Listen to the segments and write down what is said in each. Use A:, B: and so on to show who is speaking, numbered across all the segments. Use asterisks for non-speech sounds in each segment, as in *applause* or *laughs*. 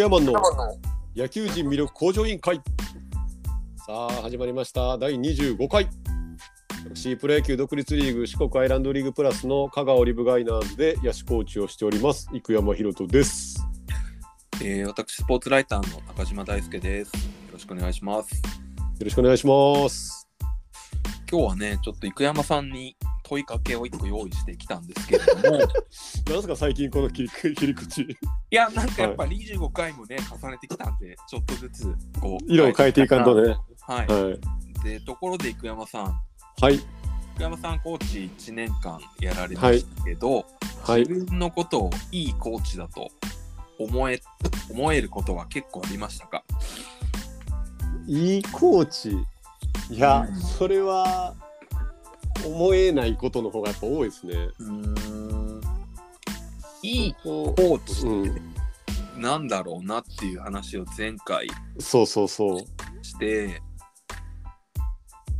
A: クヤマンの野球人魅力向上委員会。さあ始まりました。第25回。私プロ野球独立リーグ四国アイランドリーグプラスの香川オリブガイナーズで野手コーチをしております。生山博人です。
B: えー、私スポーツライターの中島大輔です。よろしくお願いします。
A: よろしくお願いします。
B: 今日はね、ちょっと生山さんに問いかけを一個用意してきたんですけれども、い *laughs*
A: なんですか最近この切り切り口
B: や、なんかやっぱ25回もね、重ねてきたんで、ちょっとずつこう
A: 色を変えていかんと。ね。
B: はい。
A: はい。
B: で、ところで生山さん、
A: はい。
B: 生山さんコーチ1年間やられましたけど、
A: はい。
B: 自分のことをいいコーチだと思え思えることは結構ありましたか？
A: いいコーチ？いや、
B: うん。
A: それは思えないことの方がやっぱ多いですね。
B: うーんいい
A: こ
B: コーチなんだろうなっていう話を前回
A: そうそうそう。
B: して。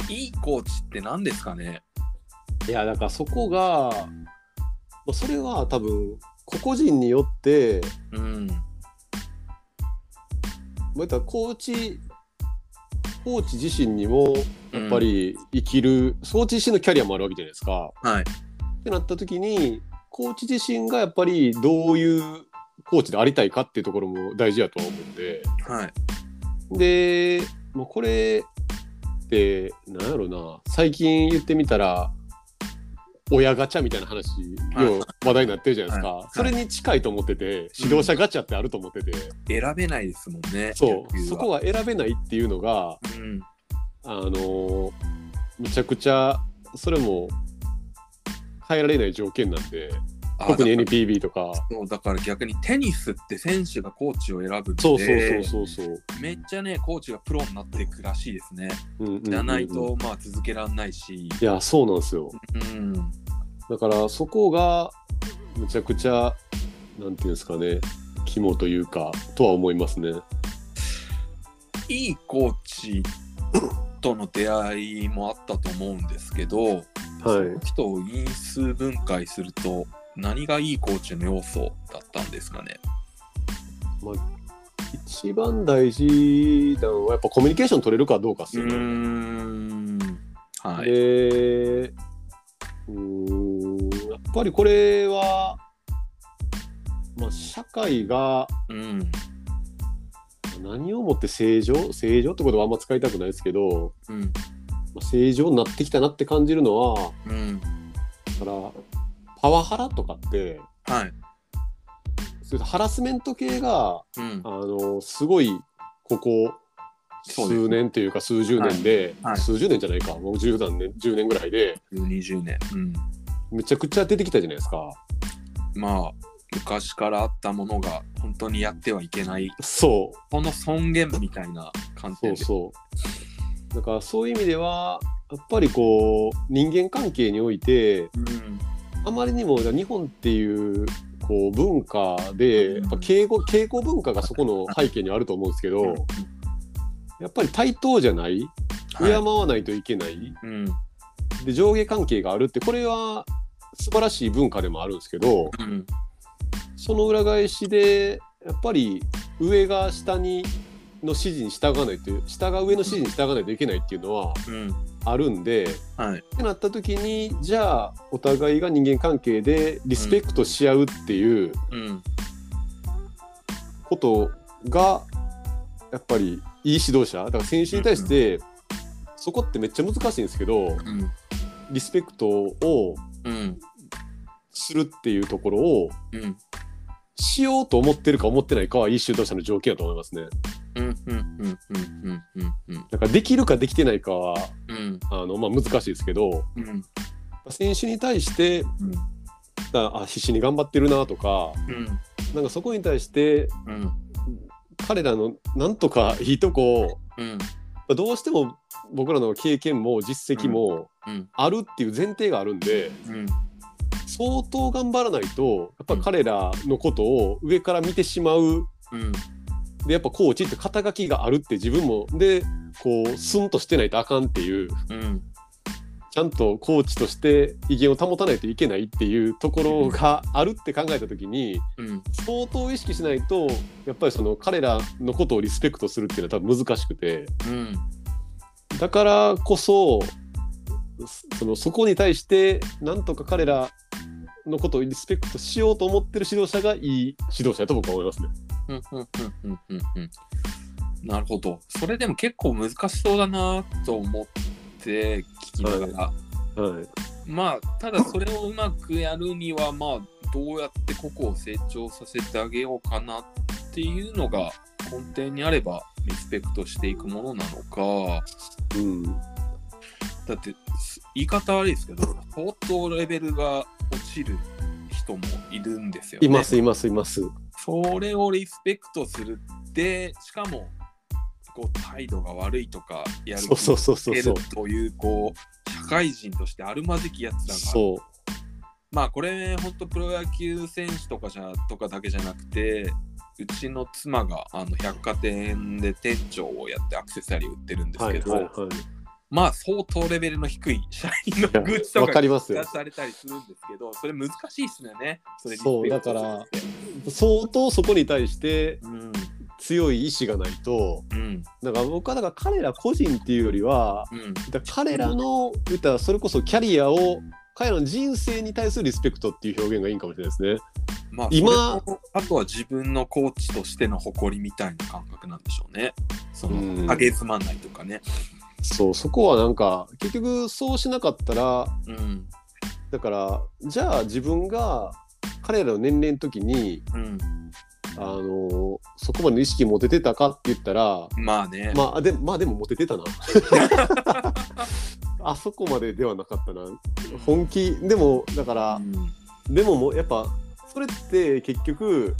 B: いいコーチって何ですかね？
A: いやだからそこが、まあ、それは多分個々人によって
B: うん。
A: またらコーチコーチ自身にもやっぱり生きる、コーチ自身のキャリアもあるわけじゃないですか。
B: はい。
A: ってなった時にコーチ自身がやっぱりどういうコーチでありたいかっていうところも大事やとは思うんで。
B: はい。
A: で、まあ、これってなんやろな。最近言ってみたら親ガチャみたいな話、
B: はい。
A: よう話題になってるじゃないですか、
B: はい。
A: それに近いと思ってて指導者ガチャってあると思ってて、
B: 選べないですもんね
A: そう。そこが選べないっていうのが
B: うん。
A: あのーむちゃくちゃそれも変えられない条件なんで
B: あ
A: 特に NPB とか。
B: そうだから逆にテニスって選手がコーチを選ぶん
A: うそうそうそうそう。
B: めっちゃねコーチがプロになっていくらしいですね。
A: うんうんうんうん。
B: じゃないとまあ続けられないし。
A: いやそうなんですよ。
B: うん。
A: だからそこがむちゃくちゃなんていうんですかね肝というかとは思いますね。
B: いいコーチとの出会いもあったと思うんですけど、
A: はい。
B: その人を因数分解すると何がいいコーチの要素だったんですかね？
A: 一番大事なのはやっぱコミュニケーション取れるかどうかっすよね、
B: ん。はい。
A: でうーんやっぱりこれは、まあ、社会が
B: うん。
A: 何をもって正常？正常ってことはあんま使いたくないですけど、
B: うん。
A: まあ、正常になってきたなって感じるのは
B: うん
A: だからパワハラとかって
B: はい。
A: そハラスメント系が
B: うん
A: あのすごいここ数年というか数十年で、
B: はいはい
A: 数十年じゃないかもう十何年10年ぐらいで
B: 20年。うん。
A: めちゃくちゃ出てきたじゃないですか。
B: まあ昔からあったものが本当にやってはいけない
A: そう
B: この尊厳みたいな観
A: そ
B: 点で。
A: うそう。だからそういう意味ではやっぱりこう人間関係において
B: うん
A: あまりにも日本っていうこう文化でやっぱ敬語敬語文化がそこの背景にあると思うんですけど、やっぱり対等じゃない敬
B: はい。
A: わないといけない、
B: うん。
A: で上下関係があるってこれは素晴らしい文化でもあるんですけど
B: うん。
A: その裏返しでやっぱり上が下にの指示に従わないという下が上の指示に従わないといけないっていうのは
B: うん。
A: あるんで
B: はい。
A: ってなった時にじゃあお互いが人間関係でリスペクトし合うっていう
B: うん
A: ことがやっぱりいい指導者。だから選手に対してそこってめっちゃ難しいんですけど
B: うん。
A: リスペクトを
B: うん
A: するっていうところを
B: うん。
A: しようと思ってるか思ってないかはいい指導者の条件だと思いますね。
B: うんうんうんうんうんうんうん。
A: だからできるかできてないかは
B: うん。
A: あの、まあ、難しいですけど
B: うん。
A: 選手に対して
B: うん。
A: だあ必死に頑張ってるなとか
B: うん。
A: なんかそこに対して
B: うん。
A: 彼らのなんとかいいとこ
B: うん。
A: まあどうしても僕らの経験も実績も
B: うん。
A: あるっていう前提があるんで
B: うん。
A: 相当頑張らないとやっぱ彼らのことを上から見てしまう
B: うん
A: でやっぱコーチって肩書きがあるって自分もでこうスンとしてないとあかんっていう
B: うん。
A: ちゃんとコーチとして威厳を保たないといけないっていうところがあるって考えた時に
B: うん。
A: 相当意識しないとやっぱりその彼らのことをリスペクトするっていうのは多分難しくて。
B: うん。
A: だからこそそのそこに対してなんとか彼らのことをリスペクトしようと思ってる指導者がいい指導者だと僕は思いますね。
B: うんうんうんうんうんうん。なるほど。それでも結構難しそうだなと思って聞きながら、
A: はい、
B: まあただそれをうまくやるにはまあどうやって個々を成長させてあげようかなっていうのが根底にあればリスペクトしていくものなのか。
A: うん。
B: だってす言い方悪いですけど相当レベルが落ちる人もいるんですよね。
A: いますいますいます。
B: それをリスペクトするってしかもこう態度が悪いとかやる
A: そうそうそうそう。
B: け
A: そう
B: るというこう社会人としてあるまじきやつらが。
A: そう。
B: まあこれ本当プロ野球選手とかじゃとかだけじゃなくてうちの妻があの百貨店で店長をやってアクセサリー売ってるんです
A: はい
B: けど、
A: はいはい。
B: まあ相当レベルの低い社員の
A: いや
B: 愚痴と
A: わ
B: か
A: かりますよ。
B: 聞かされたりするんですけどそれ難しいっすよね。それ
A: そうだから相当そこに対して
B: うん
A: 強い意志がないと
B: うん。
A: だから僕はだから彼ら個人っていうよりは
B: うん。
A: 彼らの言ったらそれこそキャリアを彼らの人生に対するリスペクトっていう表現がいいんかもしれないですね。
B: まあ、
A: 今
B: 今あとは自分のコーチとしての誇りみたいな感覚なんでしょうね。そ
A: うん。
B: の、あげずまないとかね。
A: そうそこはなんか結局そうしなかったら
B: うん。
A: だからじゃあ自分が彼らの年齢の時に
B: うん。
A: あのそこまでの意識持ててたかって言ったら
B: まあね。
A: まあでまあでもモテてたな *laughs* あそこまでではなかったな本気でもだから、
B: うん
A: でももうやっぱそれって結局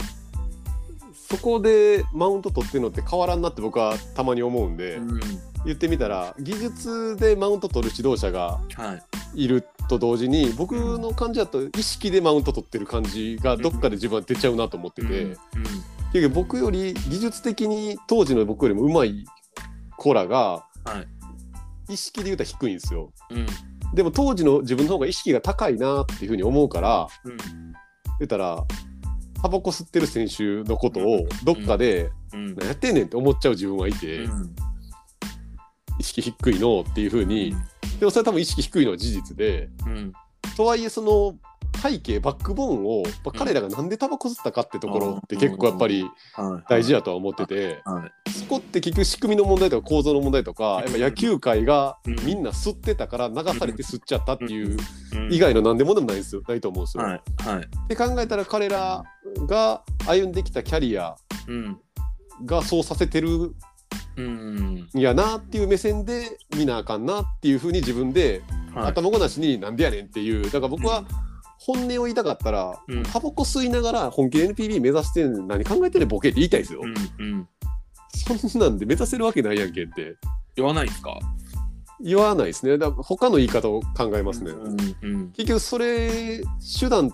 A: そこでマウント取ってるのって変わらんなって僕はたまに思うんで、
B: うん。
A: 言ってみたら技術でマウント取る指導者が
B: はい。
A: いると同時に僕の感じだと意識でマウント取ってる感じがどっかで自分は出ちゃうなと思ってて、
B: うん。
A: 結局僕より技術的に当時の僕よりも上手い子らが
B: はい。
A: 意識で言うと低いんですよ。
B: うん。
A: でも当時の自分の方が意識が高いなっていうふうに思うから
B: うん。
A: 言ったらタバコ吸ってる選手のことをどっかで
B: うん。
A: 何やってんねんって思っちゃう自分はいて、
B: うん。
A: 意識低いのっていうふうに、でもそれは多分意識低いのは事実で
B: うん。
A: とはいえその背景バックボーンをやっぱ彼らがなんでタバコ吸ったかってところって結構やっぱり
B: はい。
A: 大事だとは思ってて、
B: はい。
A: そこって結局仕組みの問題とか構造の問題とかやっぱ野球界が
B: うん
A: みんな吸ってたから流されて吸っちゃったっていう
B: うん
A: 以外の何でもでもないですよないと思うんですよ。
B: はい。はい。
A: って考えたら彼らが歩んできたキャリア
B: うん。
A: がそうさせてる
B: うん。
A: んやなっていう目線で見なあかんなっていうふうに自分で
B: はい。
A: 頭ごなしになんでやねんっていうだから僕は本音を言いたかったら、
B: うん
A: タバコ吸いながら本気で NPB 目指してんの何考えてんねんボケって言いたいですよ、
B: うん。うん。
A: そんなんで目指せるわけないやんけって
B: 言わないですか？
A: 言わないですねだ他の言い方を考えますね、
B: うん。うん。
A: 結局それ手段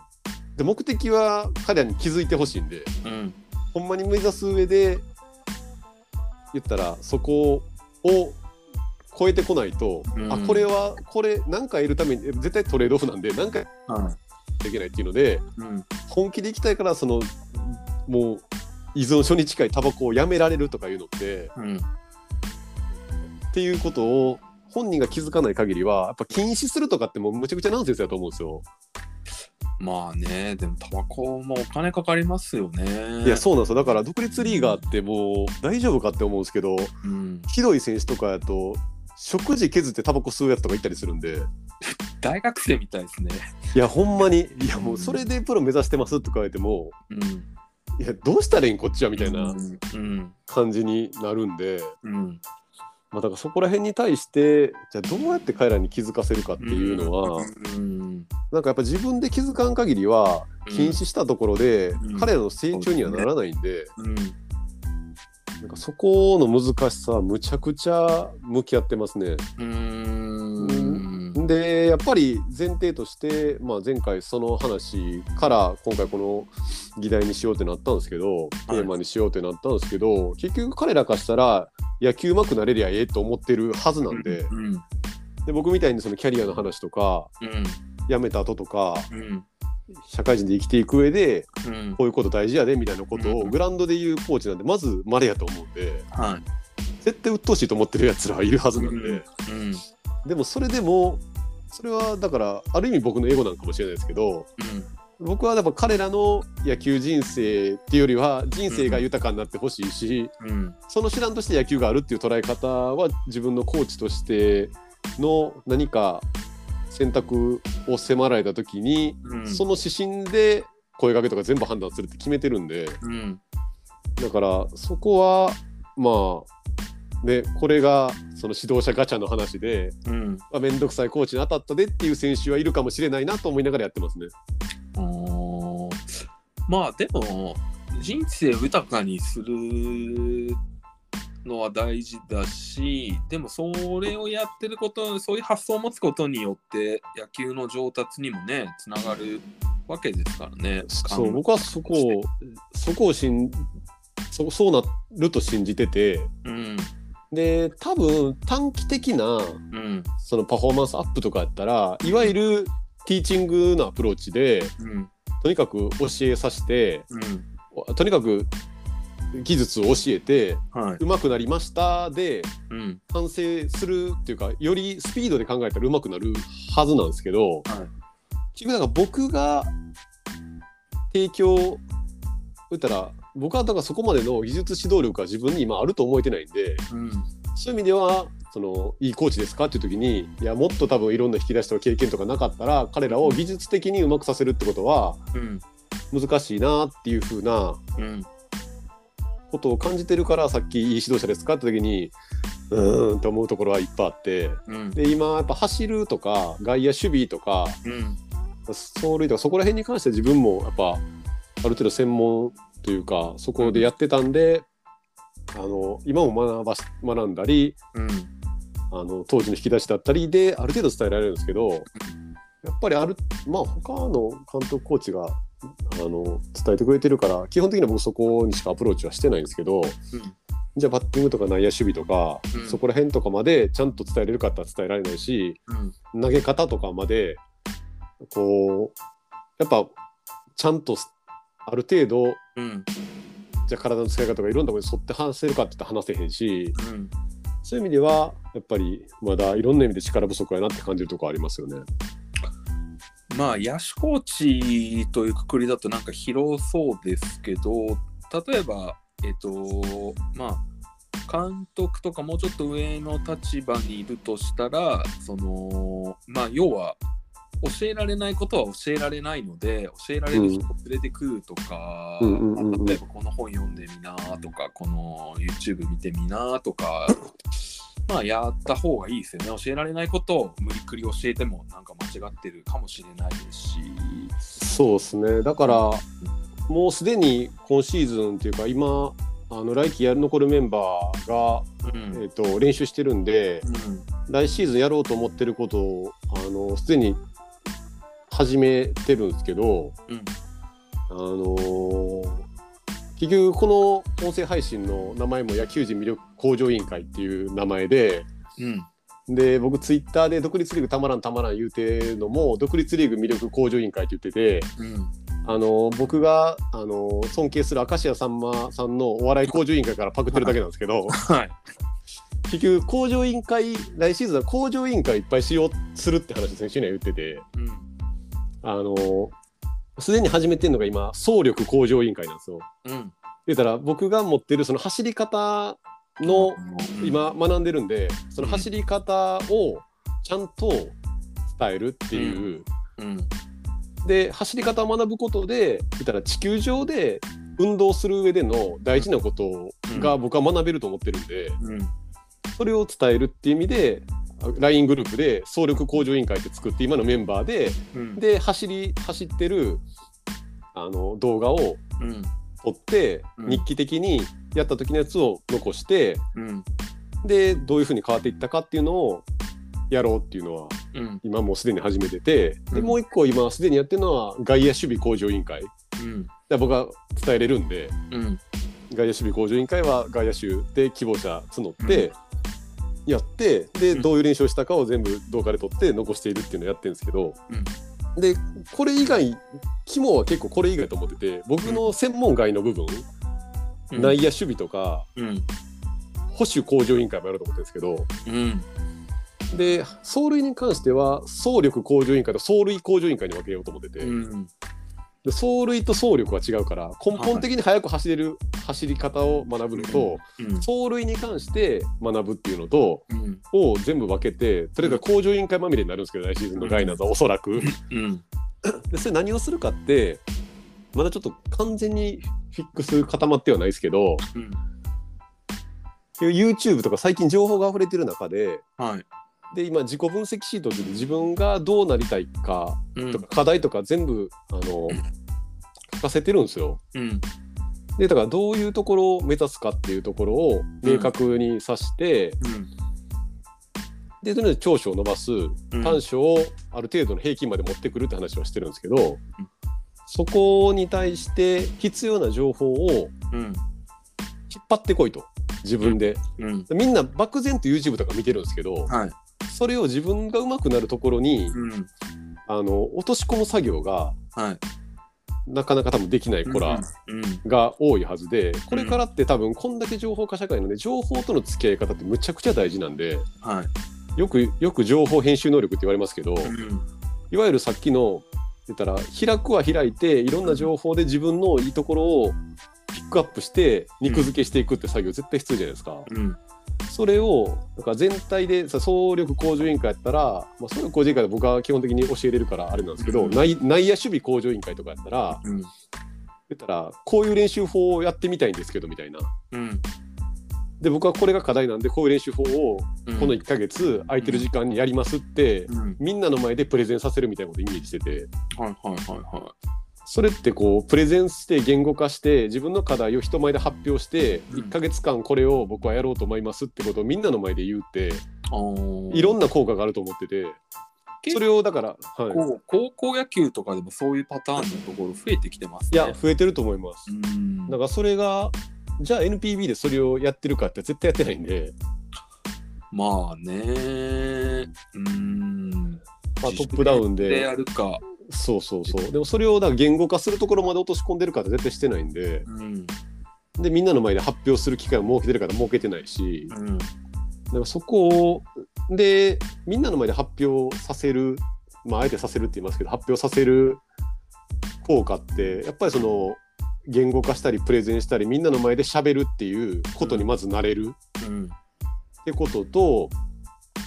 A: で目的は彼らに気づいてほしいんで
B: うん。
A: ほんまに目指す上で言ったらそこを超えてこないと、
B: うん
A: あこれはこれ何か得るために絶対トレードオフなんで何か
B: は
A: できないっていうので
B: い。うん。
A: 本気でいきたいからそのもう依存症に近いタバコをやめられるとかいうのって
B: うん。
A: っていうことを本人が気づかない限りはやっぱ禁止するとかってもうむちゃくちゃナンセンスだと思うんですよ。
B: まあね、でもタバコもお金かかりますよね。
A: いやそうなんですよだから独立リーガーってもう大丈夫かって思うんですけど
B: うん。
A: ひどい選手とかやと食事削ってタバコ吸うやつとかいたりするんで *laughs*
B: 大学生みたいですね。
A: いやほんまにいやもうそれでプロ目指してますって言われても
B: うん。
A: いやどうしたらいいんこっちはみたいな。感じになるんで。
B: うん。
A: まあ、だからそこら辺に対してじゃあどうやって彼らに気づかせるかっていうのは、
B: うん。
A: なんかやっぱ自分で気づかん限りは禁止したところで、
B: うん
A: 彼らの成長にはならないんで、
B: うん。
A: なんかそこの難しさはむちゃくちゃ向き合ってますね。
B: うん。
A: でやっぱり前提として、まあ、前回その話から今回この議題にしようってなったんですけど、テーマにしようってなったんですけど結局彼らからしたら野球うまくなれりゃええと思ってるはずなんで。
B: うん。
A: で僕みたいにそのキャリアの話とか
B: うん。
A: 辞めた後とか
B: うん。
A: 社会人で生きていく上で
B: うん。
A: こういうこと大事やでみたいなことを
B: うん
A: グラウンドで言うコーチなんでまず稀やと思うんで
B: はい。
A: 絶対鬱陶しいと思ってるやつらはいるはずなんで、
B: うん。
A: でもそれでもそれはだからある意味僕のエゴなんかもしれないですけど僕はやっぱ彼らの野球人生っていうよりは人生が豊かになってほしいし、
B: うん。うん。
A: その手段として野球があるっていう捉え方は自分のコーチとしての何か選択を迫られた時に、
B: うん。
A: その指針で声かけとか全部判断するって決めてるんで
B: うん。
A: だからそこはまあねこれがその指導者ガチャの話で
B: うん。
A: まあ、めんどくさいコーチに当たったでっていう選手はいるかもしれないなと思いながらやってますね。
B: まあでも人生を豊かにするのは大事だしでもそれをやってることそういう発想を持つことによって野球の上達にもねつながるわけですからね。
A: そう僕はそこをそこをしんそそうなると信じてて
B: うん
A: で多分短期的な
B: うん。
A: そのパフォーマンスアップとかやったらいわゆるティーチングのアプローチで
B: うん。
A: とにかく教えさせて
B: うん。
A: とにかく技術を教えて
B: はい。
A: 上手くなりましたで
B: うん。
A: 反省するっていうかよりスピードで考えたら上手くなるはずなんですけど、
B: はい。
A: 結局だから僕が提供言ったら僕はだからそこまでの技術指導力が自分に今あると思えてないんで
B: うん。
A: そういう意味ではそのいいコーチですかっていう時にいやもっと多分いろんな引き出しとか経験とかなかったら彼らを技術的にうまくさせるってことは
B: うん。
A: 難しいなっていう風な
B: うん。
A: ことを感じてるからさっきいい指導者ですかって時にうーんと思うところはいっぱいあって
B: うん。
A: で今やっぱ走るとか外野守備とか
B: うん。
A: 走塁とかそこら辺に関して自分もやっぱある程度専門というかそこでやってたんで、あの今も学ばし学んだり
B: うん
A: あの当時の引き出しだったりである程度伝えられるんですけどやっぱりあるまあ他の監督コーチがあの伝えてくれてるから基本的には僕そこにしかアプローチはしてないんですけどじゃあバッティングとか内野守備とか、
B: うん。
A: そこら辺とかまでちゃんと伝えれるかったら伝えられないし
B: うん。
A: 投げ方とかまでこうやっぱちゃんとある程度
B: うん
A: じゃあ体の使い方とかいろんなところに沿って話せるかって言ったら話せへんし
B: うん
A: そういう意味ではやっぱりまだいろんな意味で力不足やなって感じるところありますよね。
B: まあ、野手コーチというくくりだとなんか広そうですけど、例えば、えっと、まあ、監督とかもうちょっと上の立場にいるとしたら、その、まあ、要は、教えられないことは教えられないので、教えられる人を連れてくるとか、
A: うん。うんうんうん
B: 例えばこの本読んでみなとか、この YouTube 見てみなとか、まあやった方がいいですよね。教えられないことを無理くり教えてもなんか間違ってるかもしれないですし。
A: そうですね。だからもうすでに今シーズンっていうか今あの来季やる残るメンバーが、
B: うん。
A: えー、と練習してるんで
B: うん。
A: 来シーズンやろうと思ってることをあのすでに始めてるんですけど、
B: うん。
A: あのー結局この音声配信の名前も野球人魅力向上委員会っていう名前で
B: うん。
A: で僕ツイッターで独立リーグたまらんたまらん言うてるのも独立リーグ魅力向上委員会って言ってて、
B: うん。
A: あの僕があの尊敬する明石家さんまさんのお笑い向上委員会からパクってるだけなんですけど *laughs*
B: はい。
A: 結局向上委員会来シーズンは向上委員会いっぱいしようするって話先週には言ってて
B: うん
A: あのすでに始めてるのが今総力向上委員会なんですよ。
B: うん。
A: 言ったら僕が持ってるその走り方の今学んでるんでその走り方をちゃんと伝えるっていう、
B: うん。
A: で走り方を学ぶことで言ったら地球上で運動する上での大事なことが僕は学べると思ってるんで、
B: うん。
A: それを伝えるっていう意味で LINE グループで総力向上委員会って作って今のメンバーで
B: うん。
A: で走り走ってるあの動画を
B: うん。
A: 撮って
B: うん。
A: 日記的にやった時のやつを残して
B: うん。
A: でどういうふうに変わっていったかっていうのをやろうっていうのは
B: うん。
A: 今もうすでに始めててで
B: うん。
A: もう一個今すでにやってるのは外野守備向上委員会。
B: うん。
A: で僕が伝えれるんで
B: うん。
A: 外野守備向上委員会は外野手で希望者募って、やってで
B: うん
A: どういう練習をしたかを全部動画で撮って残しているっていうのをやってるんですけど、でこれ以外肝は結構これ以外と思ってて僕の専門外の部分、
B: うん
A: 内野守備とか
B: うん。
A: 保守向上委員会もやろうと思ってるんですけど
B: うん。
A: で走塁に関しては走力向上委員会と走塁向上委員会に分けようと思ってて、
B: うん。
A: で走塁と走力は違うから根本的に速く走れる走り方を学ぶのと、
B: うん。
A: 走塁に関して学ぶっていうのと
B: うん。
A: を全部分けてとりあえず向上委員会まみれになるんですけど来シーズンのガイナーズはおそらく。
B: うん。
A: でそれ何をするかってまだちょっと完全にフィックス固まってはないですけど
B: うん。
A: YouTube とか最近情報が溢れてる中で
B: はい。
A: で今自己分析シートって自分がどうなりたいか
B: うん
A: とか課題とか全部あの書かせてるんですよ。
B: うん。
A: でだからどういうところを目指すかっていうところを明確にさして、
B: うん。
A: でとりあえず長所を伸ばす
B: うん
A: 短所をある程度の平均まで持ってくるって話はしてるんですけど、そこに対して必要な情報を
B: うん。
A: 引っ張ってこいと自分で、
B: うん。
A: みんな漠然と YouTube とか見てるんですけど
B: はい。
A: それを自分が上手くなるところに、
B: うん。
A: あの落とし込む作業が
B: はい。
A: なかなか多分できない子ら
B: うん。
A: が多いはずで、これからって多分こんだけ情報化社会ので情報との付き合い方ってむちゃくちゃ大事なんで
B: はい。
A: よくよく情報編集能力って言われますけど、
B: うん。
A: いわゆるさっきの言ったら開くは開いていろんな情報で自分のいいところをピックアップして肉付けしていくって作業絶対必要じゃないですか。
B: うん。
A: それをなんか全体でさ総力向上委員会やったら、まあ、総力向上委員会で僕は基本的に教えれるからあれなんですけど、
B: うん
A: 内内野守備向上委員会とかやったら
B: うん。
A: 言ったらこういう練習法をやってみたいんですけどみたいな。
B: うん。
A: で僕はこれが課題なんでこういう練習法を
B: うん。
A: この1ヶ月空いてる時間にやりますって、
B: うん。
A: みんなの前でプレゼンさせるみたいなことをイメージしてて。
B: はいはいはいは
A: それってこうプレゼンして言語化して自分の課題を人前で発表して
B: うん
A: 1ヶ月間これを僕はやろうと思いますってことをみんなの前で言うって
B: い。
A: ろんな効果があると思ってて
B: 結
A: それをだから、はい、
B: 高校野球とかでもそういうパターンのところ増えてきてますね。
A: いや増えてると思います
B: う。ん。
A: だからそれがじゃあ NPB でそれをやってるかって絶対やってないんで、
B: まあね。うん。
A: まあ、トップダウン
B: で
A: で
B: やるか。
A: そうそうそうでもそれをだから言語化するところまで落とし込んでるかって絶対してないんで
B: うん。
A: でみんなの前で発表する機会を設けてるから設けてないし、
B: うん。
A: だからそこをでみんなの前で発表させるまああえてさせるって言いますけど発表させる効果ってやっぱりその言語化したりプレゼンしたりみんなの前で喋るっていうことにまずなれる
B: うん。
A: ってことと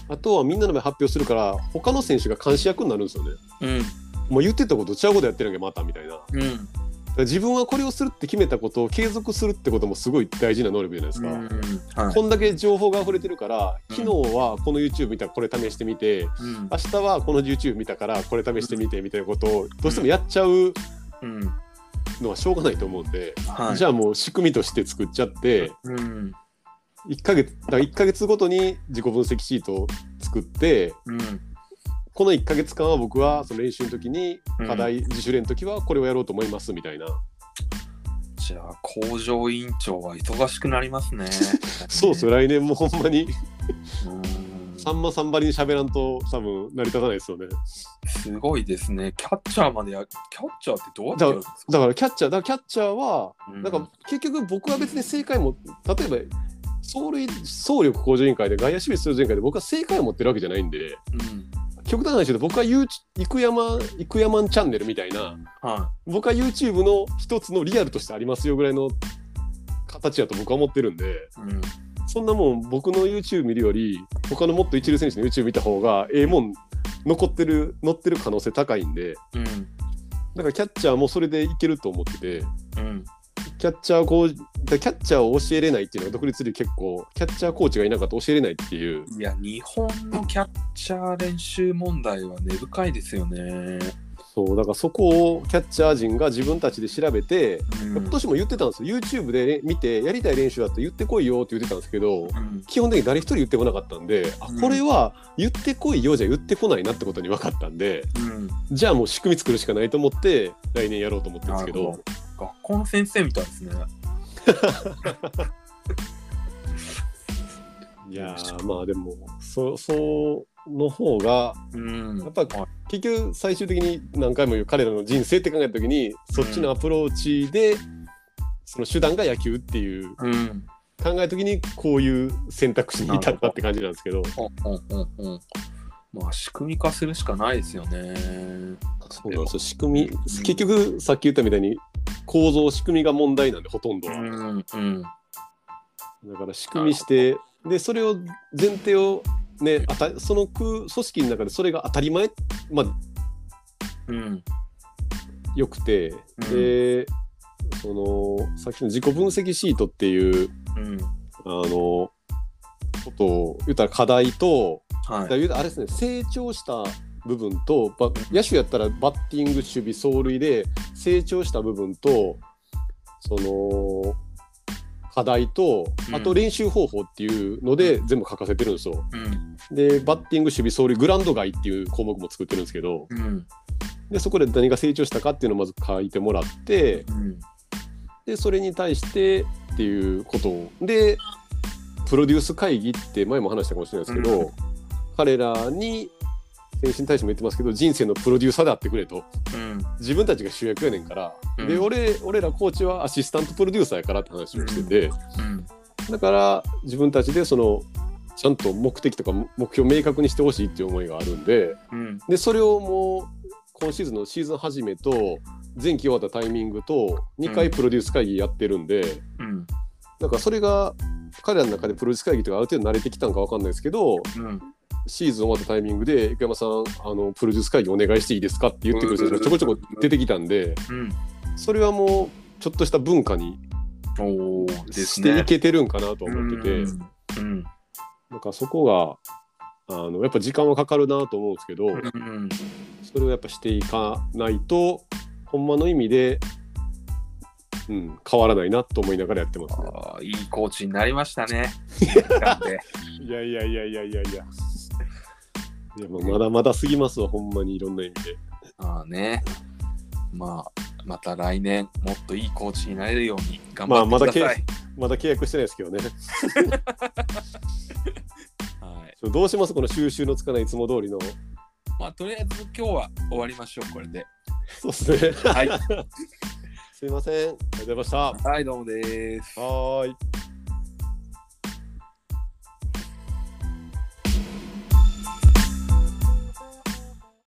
A: あとはみんなの前発表するから他の選手が監視役になるんですよね。
B: うん。
A: もう言ってたこと違うことやってるんやまたみたいな。
B: うん。
A: ら自分はこれをするって決めたことを継続するってこともすごい大事な能力じゃないですか。
B: はい。
A: こんだけ情報が溢れてるから
B: うん
A: 昨日はこの YouTube 見たからこれ試してみて、
B: うん
A: 明日はこの YouTube 見たからこれ試してみてみたいなことをどうしてもやっちゃう
B: うん。
A: のはしょうがないと思うんで、
B: はい。
A: じゃあもう仕組みとして作っちゃって
B: うん。
A: 1ヶ月だから1ヶ月ごとに自己分析シートを作って
B: うん。
A: この1ヶ月間は僕はその練習の時に
B: うん。
A: 課題、自主練の時はこれをやろうと思いますみたいな、
B: じゃあ工場委員長は忙しくなりますね。*laughs*
A: そうそう来年もほんまに。
B: うん。
A: さんまさんばりに喋らんと多分成り立たないですよね。
B: すごいですね。キャッチャーまでや、キャッチャーってどうやってやるんですか？
A: だからキャッチャーだからキャッチャーは
B: うん。
A: なんか結局僕は別に正解も例えば走塁走力向上委員会で外野守備出場委員会で僕は正解を持ってるわけじゃないんで。
B: うん。
A: 極端な話で僕は You- 生山生山チャンネルみたいな
B: は
A: 僕は YouTube の一つのリアルとしてありますよぐらいの形だと僕は思ってるんで
B: い。うん。
A: そんなもん僕の YouTube 見るより他のもっと一流選手の YouTube 見た方がええもん残ってる乗ってる可能性高いんで
B: うん。
A: だからキャッチャーもそれでいけると思ってて。
B: うん。
A: キャッチャーこうキャッチャーを教えれないっていうのが独立で結構キャッチャーコーチがいなかったら教えれないっていう。
B: いや、日本のキャッチャー練習問題は根深いですよね。
A: そうだからそこをキャッチャー陣が自分たちで調べて、
B: うん。
A: 今年も言ってたんですよ。YouTube で見てやりたい練習だって言ってこいよって言ってたんですけど
B: うん。
A: 基本的に誰一人言ってこなかったんで、あ
B: うん。
A: これは言ってこいよじゃ言ってこないなってことに分かったんで
B: うん。
A: じゃあもう仕組み作るしかないと思って来年やろうと思ってるんですけど
B: 学校の先生みたいですね。
A: いやーまあでもそそうの方が
B: うん。
A: やっぱ結局最終的に何回も言う彼らの人生って考えた時にそっちのアプローチで、その手段が野球っていう
B: うん。
A: 考えた時にこういう選択肢に至ったって感じなんですけど
B: うんうんうんうん。まあ仕組み化するしかないですよね。
A: そうなんですよ仕組み結局さっき言ったみたいに構造仕組みが問題なんでほとんどは、
B: うんうん。
A: だから仕組みしてでそれを前提をねあたその組織の中でそれが当たり前まあ
B: うん。
A: よくて、
B: うん
A: でそのさっきの自己分析シートっていう
B: うん。
A: あのことを言ったら課題と、
B: はい
A: だあれですね成長した部分とば野手やったらバッティング守備走塁で成長した部分とその課題と
B: うん
A: あと練習方法っていうので全部書かせてるんですよ。
B: うん。
A: でバッティング守備走塁グラウンド外っていう項目も作ってるんですけど
B: うん。
A: でそこで何が成長したかっていうのをまず書いてもらって
B: うん。
A: でそれに対してっていうことをでプロデュース会議って前も話したかもしれないですけど、
B: うん
A: 彼らに選手に対しても言ってますけど人生のプロデューサーであってくれと
B: うん。
A: 自分たちが主役やねんから、
B: うん
A: で俺俺らコーチはアシスタントプロデューサーやからって話をしてて、
B: うん。
A: だから自分たちでそのちゃんと目的とか目標を明確にしてほしいっていう思いがあるんで
B: うん。
A: でそれをもう今シーズンのシーズン始めと前期終わったタイミングと2回プロデュース会議やってるんで、
B: うん。
A: なんかそれが彼らの中でプロデュース会議とかある程度慣れてきたんかわかんないですけど
B: うん。
A: シーズン終わったタイミングで「生山さんあのプロデュース会議お願いしていいですか?」って言ってくる人がちょこちょこ出てきたんで
B: うん。
A: それはもうちょっとした文化にしてい
B: ね。
A: けてるんかなと思ってて。なんかそこがあのやっぱ時間はかかるなと思うんですけど、
B: うん。
A: それをやっぱしていかないとほんまの意味で、うん、変わらないなと思いながらやってますね。
B: いいコーチになりましたね。*laughs*
A: いやいやいやいやいやいや。いやもうまだまだすぎますわ、ほんまにいろんな意味で。
B: まあね。まあ、また来年もっといいコーチになれるように頑張
A: まあまだけ
B: ってください。
A: まだ契約してないですけどね。*laughs*
B: はい。
A: どうします？この収集のつかないいつも通りの。
B: まあ、とりあえず今日は終わりましょう、これで。
A: そうですね。
B: はい。*laughs*
A: すいません。ありがとうございました。
B: はい、どうもです。
A: はーい。